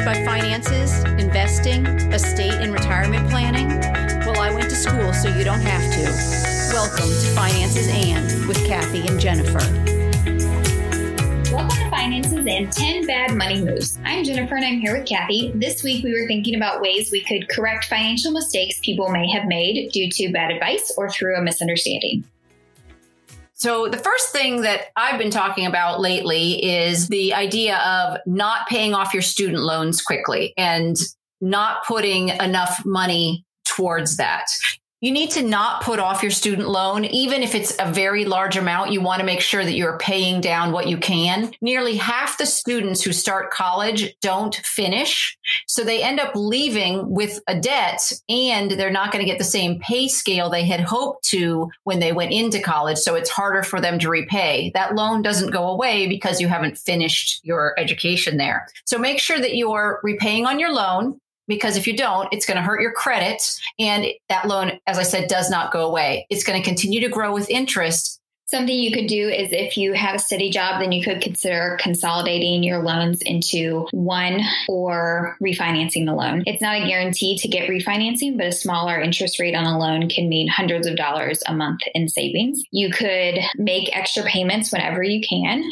by finances, investing, estate, and retirement planning? Well, I went to school so you don't have to. Welcome to Finances and with Kathy and Jennifer. Welcome to Finances and 10 Bad Money Moves. I'm Jennifer and I'm here with Kathy. This week we were thinking about ways we could correct financial mistakes people may have made due to bad advice or through a misunderstanding. So, the first thing that I've been talking about lately is the idea of not paying off your student loans quickly and not putting enough money towards that you need to not put off your student loan, even if it's a very large amount. You want to make sure that you're paying down what you can. Nearly half the students who start college don't finish. So they end up leaving with a debt and they're not going to get the same pay scale they had hoped to when they went into college. So it's harder for them to repay. That loan doesn't go away because you haven't finished your education there. So make sure that you're repaying on your loan because if you don't, it's going to hurt your credit. And that loan, as I said, does not go away. It's going to continue to grow with interest. Something you could do is if you have a steady job, then you could consider consolidating your loans into one or refinancing the loan. It's not a guarantee to get refinancing, but a smaller interest rate on a loan can mean hundreds of dollars a month in savings. You could make extra payments whenever you can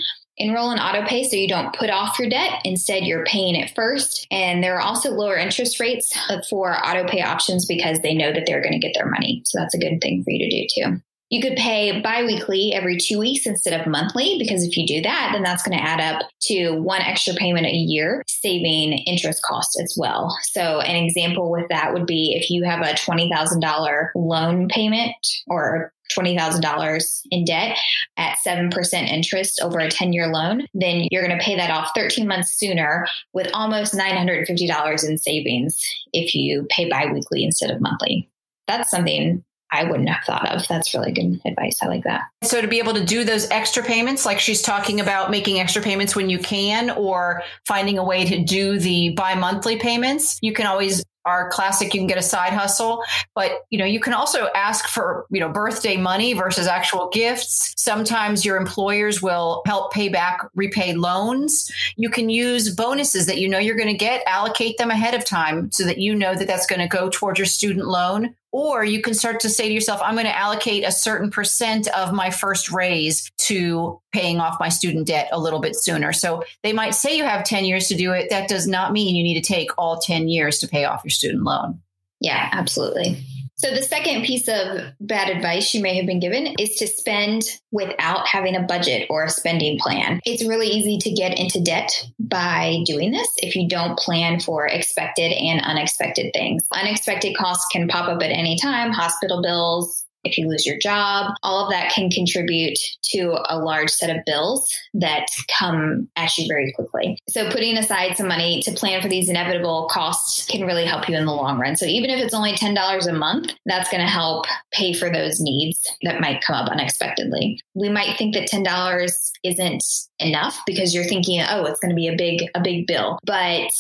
enroll in auto pay so you don't put off your debt. Instead, you're paying it first. And there are also lower interest rates for auto pay options because they know that they're going to get their money. So that's a good thing for you to do too. You could pay biweekly every two weeks instead of monthly, because if you do that, then that's going to add up to one extra payment a year, saving interest costs as well. So, an example with that would be if you have a $20,000 loan payment or $20,000 in debt at 7% interest over a 10 year loan, then you're going to pay that off 13 months sooner with almost $950 in savings if you pay biweekly instead of monthly. That's something I wouldn't have thought of. That's really good advice. I like that. So to be able to do those extra payments, like she's talking about making extra payments when you can, or finding a way to do the bi-monthly payments, you can always our classic you can get a side hustle but you know you can also ask for you know birthday money versus actual gifts sometimes your employers will help pay back repay loans you can use bonuses that you know you're going to get allocate them ahead of time so that you know that that's going to go towards your student loan or you can start to say to yourself, I'm going to allocate a certain percent of my first raise to paying off my student debt a little bit sooner. So they might say you have 10 years to do it. That does not mean you need to take all 10 years to pay off your student loan. Yeah, absolutely. So, the second piece of bad advice you may have been given is to spend without having a budget or a spending plan. It's really easy to get into debt by doing this if you don't plan for expected and unexpected things. Unexpected costs can pop up at any time hospital bills, if you lose your job, all of that can contribute to a large set of bills that come at you very quickly. So, putting aside some money to plan for these inevitable costs can really help you in the long run. So, even if it's only $10 a month, that's going to help pay for those needs that might come up unexpectedly. We might think that $10 isn't enough because you're thinking, oh, it's going to be a big, a big bill. But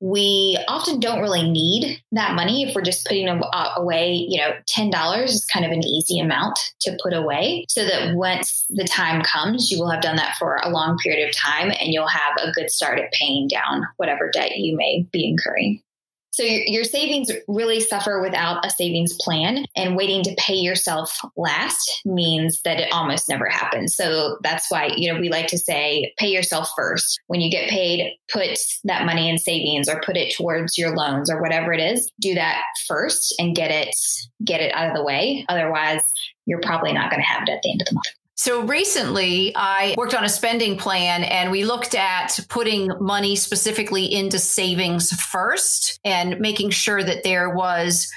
we often don't really need that money if we're just putting away, you know, $10 is kind of an easy amount to put away so that once the time comes, you will have done that for a long period of time and you'll have a good start at paying down whatever debt you may be incurring. So your, savings really suffer without a savings plan, and waiting to pay yourself last means that it almost never happens. So that's why you know we like to say pay yourself first. When you get paid, put that money in savings or put it towards your loans or whatever it is. Do that first and get it get it out of the way. Otherwise, you're probably not going to have it at the end of the month. So recently, I worked on a spending plan and we looked at putting money specifically into savings first and making sure that there was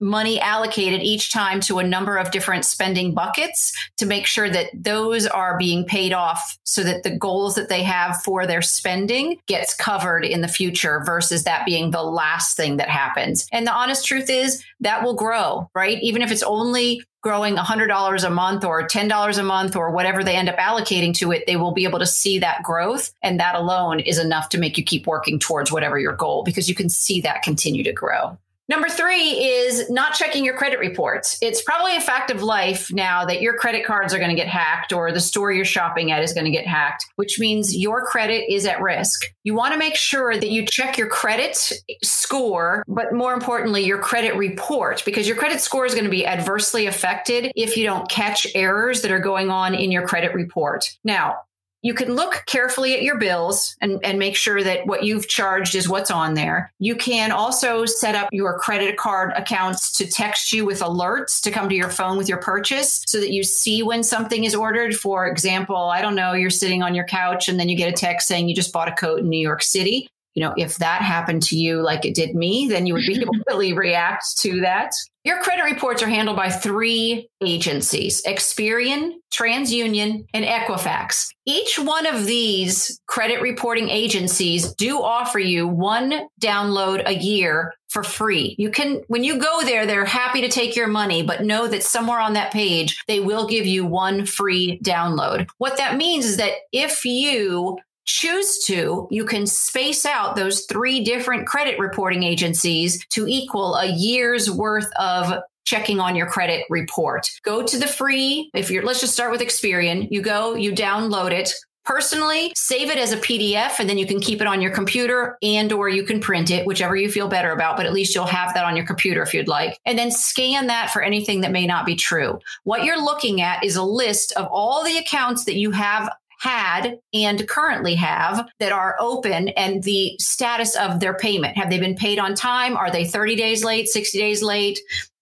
money allocated each time to a number of different spending buckets to make sure that those are being paid off so that the goals that they have for their spending gets covered in the future versus that being the last thing that happens. And the honest truth is that will grow, right? Even if it's only growing $100 a month or $10 a month or whatever they end up allocating to it, they will be able to see that growth. And that alone is enough to make you keep working towards whatever your goal because you can see that continue to grow. Number three is not checking your credit reports. It's probably a fact of life now that your credit cards are going to get hacked or the store you're shopping at is going to get hacked, which means your credit is at risk. You want to make sure that you check your credit score, but more importantly, your credit report, because your credit score is going to be adversely affected if you don't catch errors that are going on in your credit report. Now, you can look carefully at your bills and, and make sure that what you've charged is what's on there. You can also set up your credit card accounts to text you with alerts to come to your phone with your purchase so that you see when something is ordered. For example, I don't know, you're sitting on your couch and then you get a text saying you just bought a coat in New York City you know, if that happened to you like it did me, then you would be able to really react to that. Your credit reports are handled by three agencies Experian, TransUnion, and Equifax. Each one of these credit reporting agencies do offer you one download a year for free. You can, when you go there, they're happy to take your money, but know that somewhere on that page, they will give you one free download. What that means is that if you choose to, you can space out those three different credit reporting agencies to equal a year's worth of checking on your credit report. Go to the free, if you're, let's just start with Experian. You go, you download it. Personally, save it as a PDF and then you can keep it on your computer and or you can print it, whichever you feel better about, but at least you'll have that on your computer if you'd like. And then scan that for anything that may not be true. What you're looking at is a list of all the accounts that you have had and currently have that are open and the status of their payment. Have they been paid on time? Are they 30 days late, 60 days late?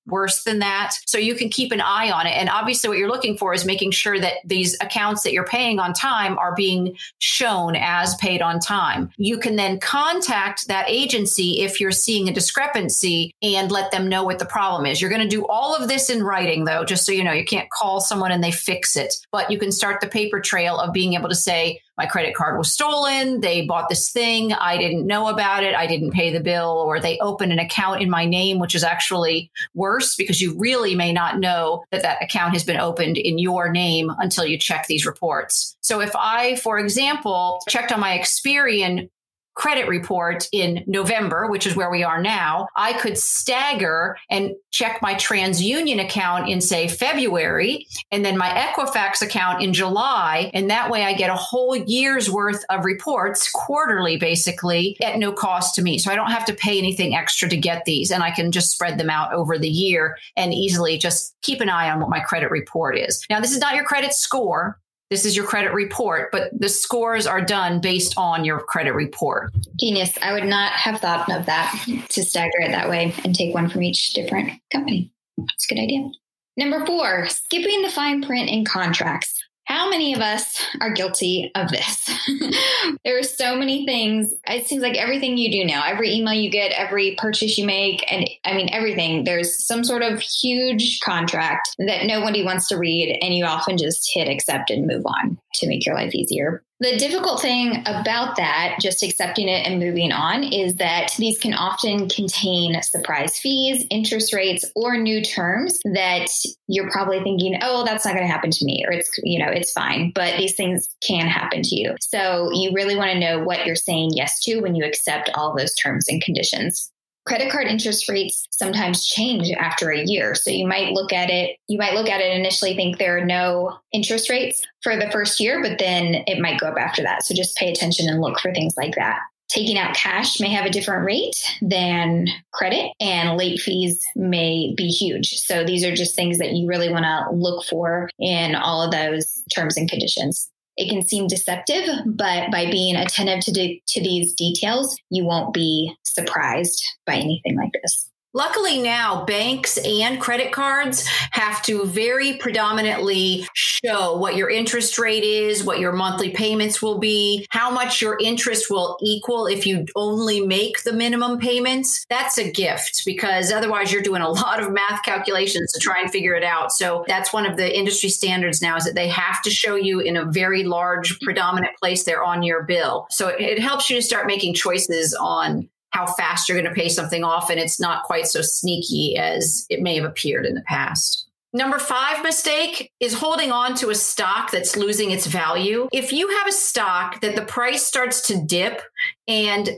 Worse than that. So you can keep an eye on it. And obviously, what you're looking for is making sure that these accounts that you're paying on time are being shown as paid on time. You can then contact that agency if you're seeing a discrepancy and let them know what the problem is. You're going to do all of this in writing, though, just so you know, you can't call someone and they fix it, but you can start the paper trail of being able to say, my credit card was stolen. They bought this thing. I didn't know about it. I didn't pay the bill, or they opened an account in my name, which is actually worse because you really may not know that that account has been opened in your name until you check these reports. So if I, for example, checked on my Experian credit report in November, which is where we are now, I could stagger and check my TransUnion account in, say, February, and then my Equifax account in July. And that way I get a whole year's worth of reports quarterly, basically, at no cost to me. So I don't have to pay anything extra to get these. And I can just spread them out over the year and easily just keep an eye on what my credit report is. Now, this is not your credit score this is your credit report, but the scores are done based on your credit report. Genius. I would not have thought of that to stagger it that way and take one from each different company. That's a good idea. Number four, skipping the fine print in contracts. How many of us are guilty of this? there are so many things. It seems like everything you do now, every email you get, every purchase you make, and I mean, everything, there's some sort of huge contract that nobody wants to read, and you often just hit accept and move on to make your life easier. The difficult thing about that, just accepting it and moving on, is that these can often contain surprise fees, interest rates, or new terms that you're probably thinking, oh, that's not going to happen to me, or it's, you know, it's fine. But these things can happen to you. So you really want to know what you're saying yes to when you accept all those terms and conditions. Credit card interest rates sometimes change after a year. So you might look at it, you might look at it initially think there are no interest rates for the first year, but then it might go up after that. So just pay attention and look for things like that. Taking out cash may have a different rate than credit, and late fees may be huge. So, these are just things that you really want to look for in all of those terms and conditions. It can seem deceptive, but by being attentive to, to these details, you won't be surprised by anything like this. Luckily, now banks and credit cards have to very predominantly show what your interest rate is, what your monthly payments will be, how much your interest will equal if you only make the minimum payments. That's a gift because otherwise you're doing a lot of math calculations to try and figure it out. So that's one of the industry standards now is that they have to show you in a very large predominant place there on your bill. So it, helps you to start making choices on how fast you're going to pay something off, and it's not quite so sneaky as it may have appeared in the past. Number five mistake is holding on to a stock that's losing its value. If you have a stock that the price starts to dip and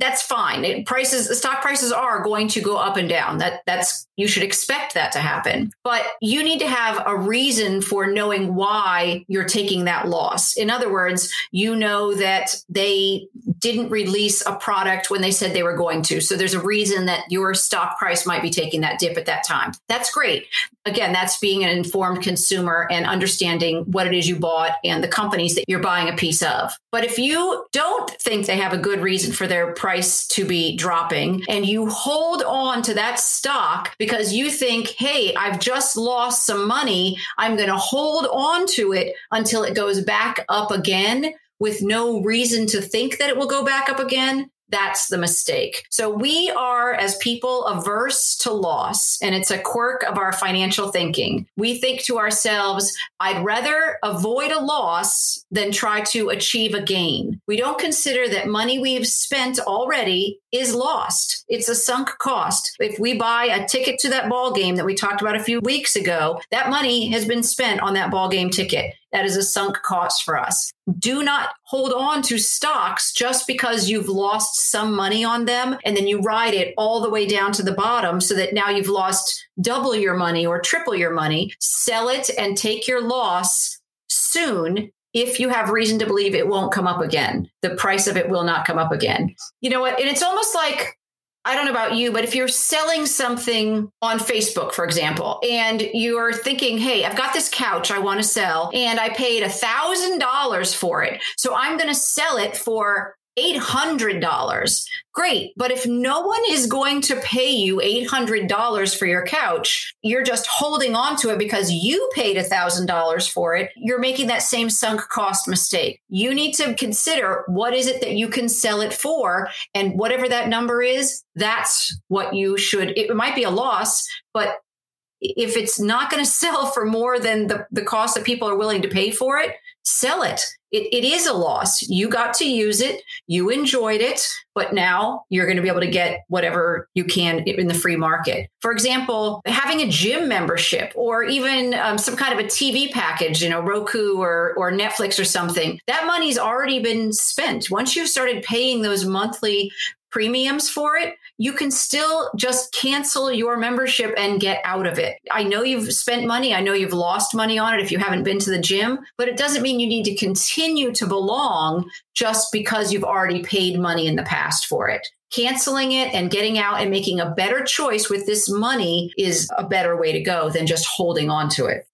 that's fine. It, prices, stock prices are going to go up and down. That that's you should expect that to happen. But you need to have a reason for knowing why you're taking that loss. In other words, you know that they didn't release a product when they said they were going to. So there's a reason that your stock price might be taking that dip at that time. That's great. Again, that's being an informed consumer and understanding what it is you bought and the companies that you're buying a piece of. But if you don't think they have a good reason for their price to be dropping and you hold on to that stock because you think, hey, I've just lost some money, I'm going to hold on to it until it goes back up again with no reason to think that it will go back up again, that's the mistake. So we are, as people, averse to loss, and it's a quirk of our financial thinking. We think to ourselves, I'd rather avoid a loss than try to achieve a gain. We don't consider that money we've spent already is lost. It's a sunk cost. If we buy a ticket to that ball game that we talked about a few weeks ago, that money has been spent on that ball game ticket. That is a sunk cost for us. Do not hold on to stocks just because you've lost some money on them and then you ride it all the way down to the bottom so that now you've lost double your money or triple your money. Sell it and take your loss soon if you have reason to believe it won't come up again. The price of it will not come up again. You know what? And it's almost like I don't know about you, but if you're selling something on Facebook, for example, and you're thinking, hey, I've got this couch I want to sell and I paid a thousand dollars for it. So I'm going to sell it for $800. Great. But if no one is going to pay you $800 for your couch, you're just holding on to it because you paid $1,000 for it. You're making that same sunk cost mistake. You need to consider what is it that you can sell it for? And whatever that number is, that's what you should, it might be a loss, but if it's not going to sell for more than the, the cost that people are willing to pay for it, sell it. it. It is a loss. You got to use it, you enjoyed it, but now you're going to be able to get whatever you can in the free market. For example, having a gym membership or even um, some kind of a TV package, you know, Roku or, or Netflix or something, that money's already been spent. Once you've started paying those monthly premiums for it, you can still just cancel your membership and get out of it. I know you've spent money. I know you've lost money on it if you haven't been to the gym, but it doesn't mean you need to continue to belong just because you've already paid money in the past for it. Canceling it and getting out and making a better choice with this money is a better way to go than just holding on to it.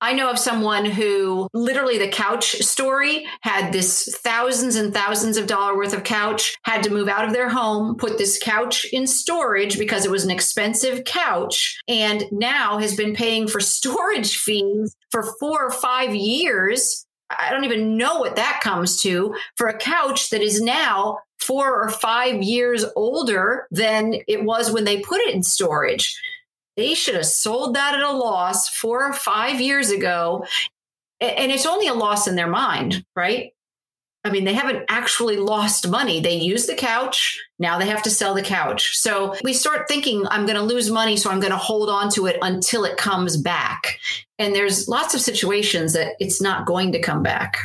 I know of someone who literally the couch story had this thousands and thousands of dollar worth of couch, had to move out of their home, put this couch in storage because it was an expensive couch, and now has been paying for storage fees for four or five years. I don't even know what that comes to for a couch that is now four or five years older than it was when they put it in storage. They should have sold that at a loss four or five years ago. And it's only a loss in their mind, right? I mean, they haven't actually lost money. They use the couch. Now they have to sell the couch. So we start thinking, I'm going to lose money. So I'm going to hold on to it until it comes back. And there's lots of situations that it's not going to come back.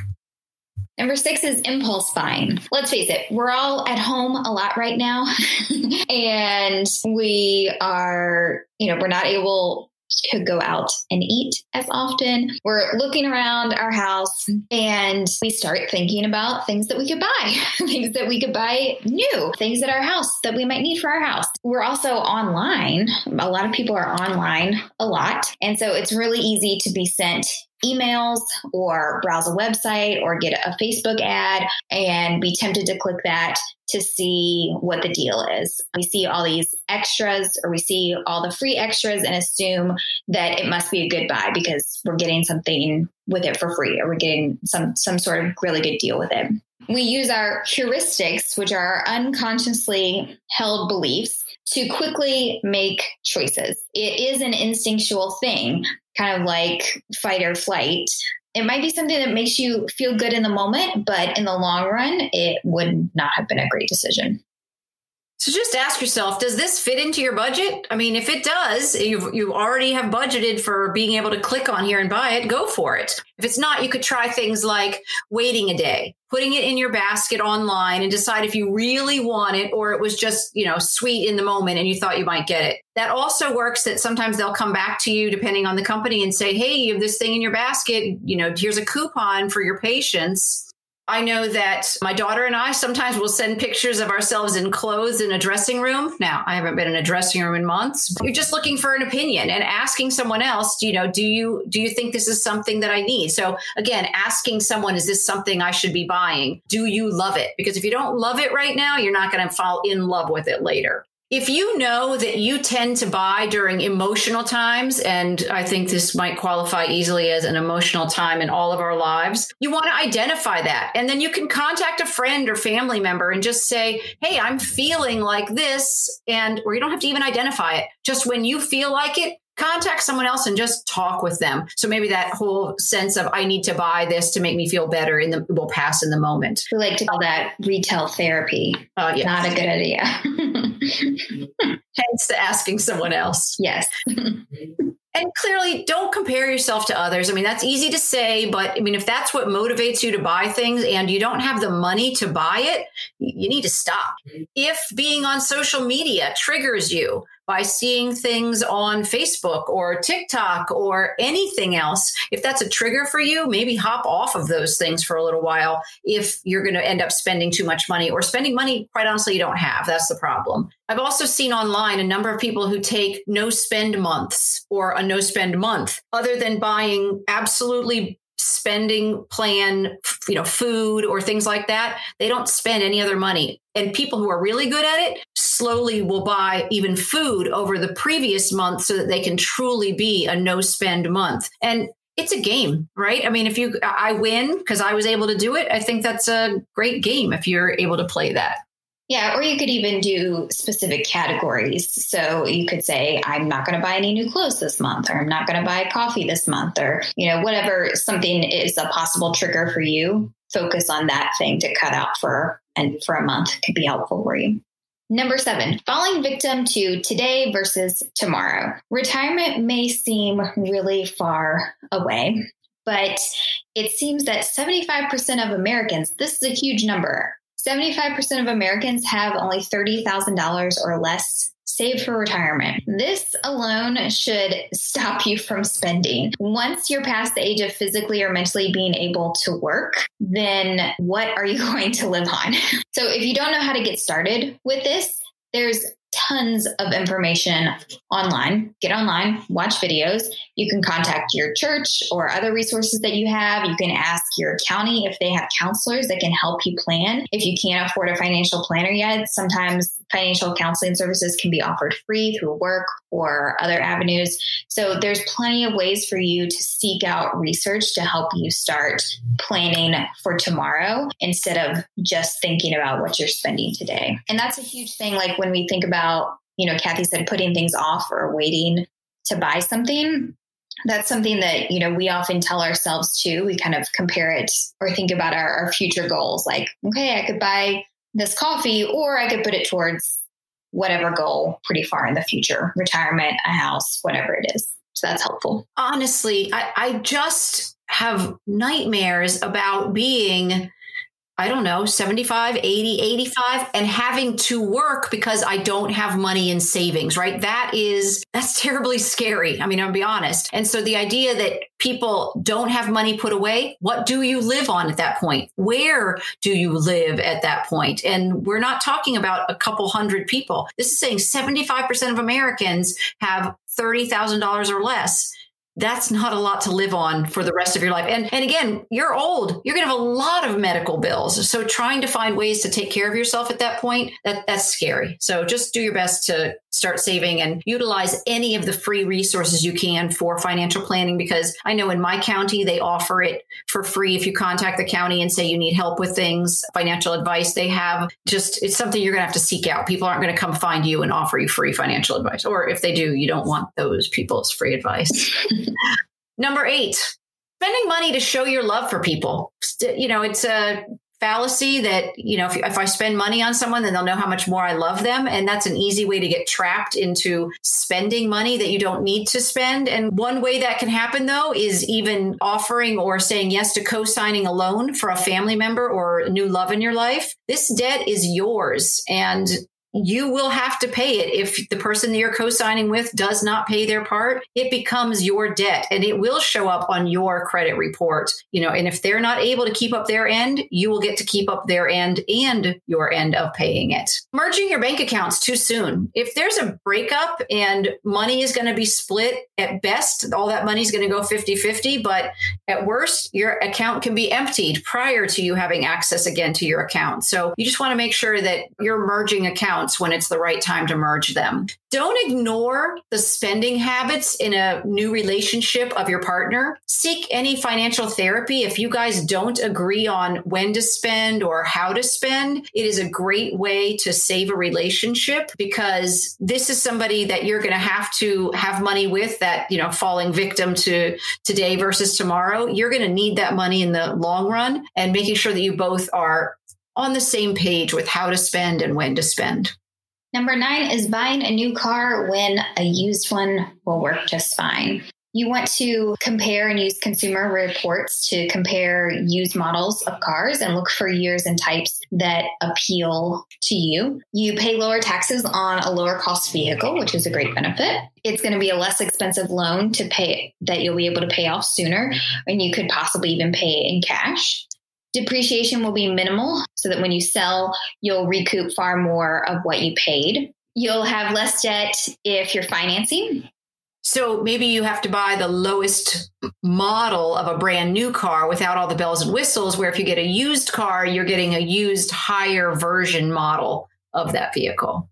Number six is impulse buying. Let's face it, we're all at home a lot right now. and we are, you know, we're not able to go out and eat as often. We're looking around our house and we start thinking about things that we could buy, things that we could buy new, things at our house that we might need for our house. We're also online. A lot of people are online a lot. And so it's really easy to be sent emails or browse a website or get a Facebook ad and be tempted to click that to see what the deal is. We see all these extras or we see all the free extras and assume that it must be a good buy because we're getting something with it for free or we're getting some some sort of really good deal with it. We use our heuristics, which are unconsciously held beliefs, to quickly make choices. It is an instinctual thing kind of like fight or flight. It might be something that makes you feel good in the moment, but in the long run, it would not have been a great decision. So just ask yourself, does this fit into your budget? I mean, if it does, you you already have budgeted for being able to click on here and buy it, go for it. If it's not, you could try things like waiting a day, putting it in your basket online and decide if you really want it or it was just, you know, sweet in the moment and you thought you might get it. That also works that sometimes they'll come back to you depending on the company and say, "Hey, you have this thing in your basket, you know, here's a coupon for your patience." I know that my daughter and I sometimes will send pictures of ourselves in clothes in a dressing room. Now, I haven't been in a dressing room in months. You're just looking for an opinion and asking someone else, you know, do you do you think this is something that I need? So again, asking someone, is this something I should be buying? Do you love it? Because if you don't love it right now, you're not going to fall in love with it later if you know that you tend to buy during emotional times, and I think this might qualify easily as an emotional time in all of our lives, you want to identify that. And then you can contact a friend or family member and just say, Hey, I'm feeling like this. And, or you don't have to even identify it. Just when you feel like it, contact someone else and just talk with them. So maybe that whole sense of I need to buy this to make me feel better in the will pass in the moment. We like to call that retail therapy. Uh, yes. Not a good idea. Hence the asking someone else. Yes. And clearly, don't compare yourself to others. I mean, that's easy to say, but I mean, if that's what motivates you to buy things and you don't have the money to buy it, you need to stop. If being on social media triggers you, by seeing things on Facebook or TikTok or anything else. If that's a trigger for you, maybe hop off of those things for a little while if you're going to end up spending too much money or spending money, quite honestly, you don't have. That's the problem. I've also seen online a number of people who take no spend months or a no spend month other than buying absolutely spending plan, you know, food or things like that, they don't spend any other money. And people who are really good at it slowly will buy even food over the previous month so that they can truly be a no spend month. And it's a game, right? I mean, if you I win because I was able to do it, I think that's a great game if you're able to play that. Yeah, or you could even do specific categories. So you could say, I'm not going to buy any new clothes this month, or I'm not going to buy coffee this month, or, you know, whatever something is a possible trigger for you. Focus on that thing to cut out for and for a month could be helpful for you. Number seven, falling victim to today versus tomorrow. Retirement may seem really far away, but it seems that 75% of Americans, this is a huge number, 75% of Americans have only $30,000 or less saved for retirement. This alone should stop you from spending. Once you're past the age of physically or mentally being able to work, then what are you going to live on? So if you don't know how to get started with this, there's tons of information online. Get online, watch videos. You can contact your church or other resources that you have. You can ask your county if they have counselors that can help you plan. If you can't afford a financial planner yet, sometimes financial counseling services can be offered free through work or other avenues. So there's plenty of ways for you to seek out research to help you start planning for tomorrow instead of just thinking about what you're spending today. And that's a huge thing. Like when we think about, you know, Kathy said putting things off or waiting to buy something, that's something that you know we often tell ourselves too we kind of compare it or think about our, our, future goals like okay i could buy this coffee, or I could put it towards whatever goal pretty far in the future retirement, a house, whatever it is. So that's helpful. Honestly, I, I just have nightmares about being I don't know, 75, 80, 85 and having to work because I don't have money in savings, right? That is, that's terribly scary. I mean, I'll be honest. And so the idea that people don't have money put away, what do you live on at that point? Where do you live at that point? And we're not talking about a couple hundred people. This is saying 75% of Americans have $30,000 or less that's not a lot to live on for the rest of your life. And and again, you're old. You're going to have a lot of medical bills. So trying to find ways to take care of yourself at that point, that that's scary. So just do your best to start saving and utilize any of the free resources you can for financial planning because I know in my county they offer it for free if you contact the county and say you need help with things, financial advice they have. Just it's something you're going to have to seek out. People aren't going to come find you and offer you free financial advice. Or if they do, you don't want those people's free advice. Number 8, spending money to show your love for people. You know, it's a fallacy that, you know, if, if I spend money on someone, then they'll know how much more I love them. And that's an easy way to get trapped into spending money that you don't need to spend. And one way that can happen, though, is even offering or saying yes to co signing a loan for a family member or new love in your life. This debt is yours. And you will have to pay it. If the person that you're co-signing with does not pay their part it becomes your debt and it will show up on your credit report. You know and if they're not able to keep up their end you will get to keep up their end and your end of paying it. Merging your bank accounts too soon. If there's a breakup and money is going to be split at best all that money is going to go 50-50 but at worst your account can be emptied prior to you having access again to your account. So you just want to make sure that you're merging accounts accounts when it's the right time to merge them. Don't ignore the spending habits in a new relationship of your partner. Seek any financial therapy. If you guys don't agree on when to spend or how to spend, it is a great way to save a relationship because this is somebody that you're going to have to have money with that, you know, falling victim to today versus tomorrow. You're going to need that money in the long run and making sure that you both are on the same page with how to spend and when to spend. Number nine is buying a new car when a used one will work just fine. You want to compare and use consumer reports to compare used models of cars and look for years and types that appeal to you. You pay lower taxes on a lower cost vehicle, which is a great benefit. It's going to be a less expensive loan to pay that you'll be able to pay off sooner, and you could possibly even pay in cash. Depreciation will be minimal so that when you sell, you'll recoup far more of what you paid. You'll have less debt if you're financing. So maybe you have to buy the lowest model of a brand new car without all the bells and whistles, where if you get a used car, you're getting a used higher version model of that vehicle.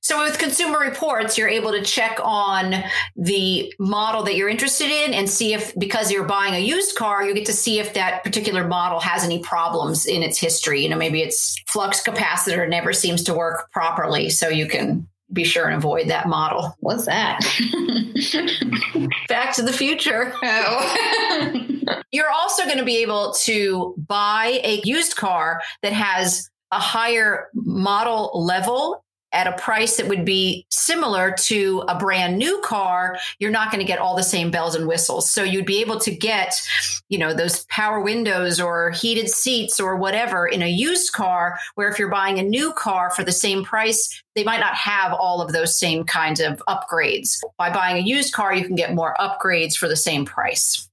So with consumer reports, you're able to check on the model that you're interested in and see if, because you're buying a used car, you get to see if that particular model has any problems in its history. You know, maybe its flux capacitor never seems to work properly. So you can be sure and avoid that model. What's that? Back to the future. Oh. you're also going to be able to buy a used car that has a higher model level at a price that would be similar to a brand new car, you're not going to get all the same bells and whistles. So you'd be able to get, you know, those power windows or heated seats or whatever in a used car, where if you're buying a new car for the same price, they might not have all of those same kinds of upgrades. By buying a used car, you can get more upgrades for the same price.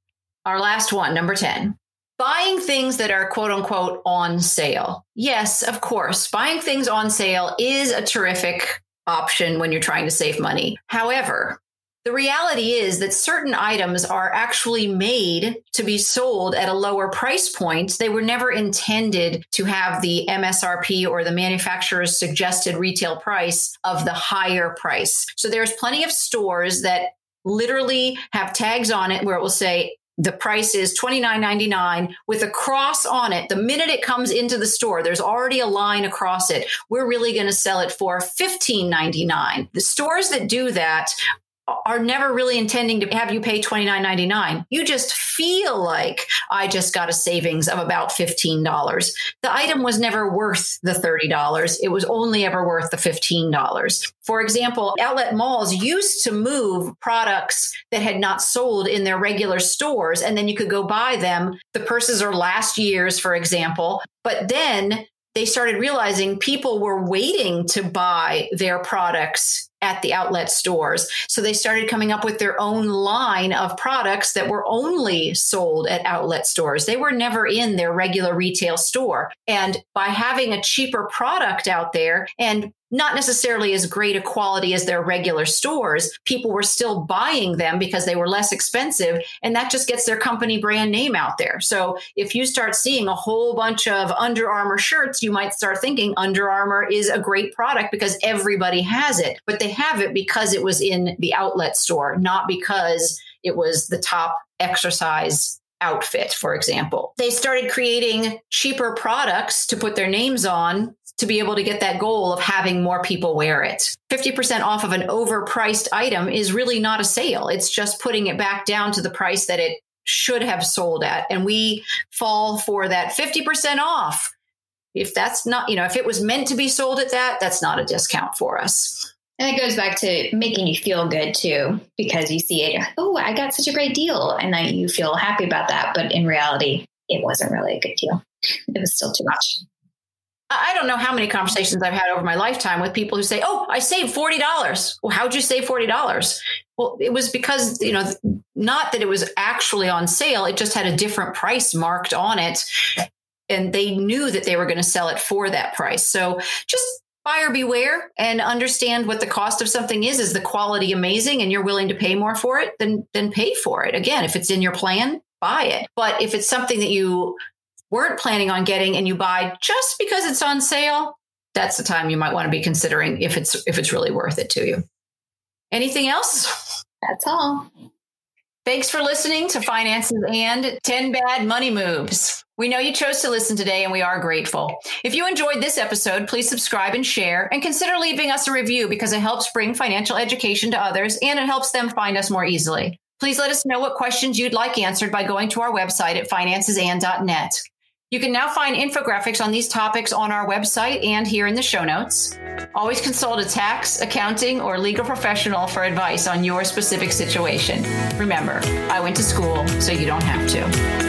Our last one, number 10 buying things that are quote unquote on sale. Yes, of course, buying things on sale is a terrific option when you're trying to save money. However, the reality is that certain items are actually made to be sold at a lower price point. They were never intended to have the MSRP or the manufacturer's suggested retail price of the higher price. So there's plenty of stores that literally have tags on it where it will say the price is $29.99 with a cross on it. The minute it comes into the store, there's already a line across it. We're really going to sell it for $15.99. The stores that do that are never really intending to have you pay $29.99. You just feel like I just got a savings of about $15. The item was never worth the $30. It was only ever worth the $15. For example, outlet malls used to move products that had not sold in their regular stores, and then you could go buy them. The purses are last year's, for example. But then they started realizing people were waiting to buy their products at the outlet stores. So they started coming up with their own line of products that were only sold at outlet stores. They were never in their regular retail store. And by having a cheaper product out there and not necessarily as great a quality as their regular stores. People were still buying them because they were less expensive, and that just gets their company brand name out there. So if you start seeing a whole bunch of Under Armour shirts, you might start thinking Under Armour is a great product because everybody has it, but they have it because it was in the outlet store, not because it was the top exercise outfit, for example. They started creating cheaper products to put their names on to be able to get that goal of having more people wear it. 50% off of an overpriced item is really not a sale. It's just putting it back down to the price that it should have sold at. And we fall for that 50% off if that's not, you know, if it was meant to be sold at that, that's not a discount for us. And it goes back to making you feel good too, because you see it, oh, I got such a great deal. And then you feel happy about that. But in reality, it wasn't really a good deal. It was still too much. I don't know how many conversations I've had over my lifetime with people who say, "Oh, I saved forty dollars." Well, how'd you save forty dollars? Well, it was because you know, not that it was actually on sale; it just had a different price marked on it, and they knew that they were going to sell it for that price. So, just buyer beware and understand what the cost of something is. Is the quality amazing, and you're willing to pay more for it? Then, then pay for it. Again, if it's in your plan, buy it. But if it's something that you weren't planning on getting and you buy just because it's on sale, that's the time you might want to be considering if it's if it's really worth it to you. Anything else? That's all. Thanks for listening to Finances and 10 Bad Money Moves. We know you chose to listen today and we are grateful. If you enjoyed this episode, please subscribe and share and consider leaving us a review because it helps bring financial education to others and it helps them find us more easily. Please let us know what questions you'd like answered by going to our website at financesand.net. You can now find infographics on these topics on our website and here in the show notes. Always consult a tax, accounting, or legal professional for advice on your specific situation. Remember, I went to school, so you don't have to.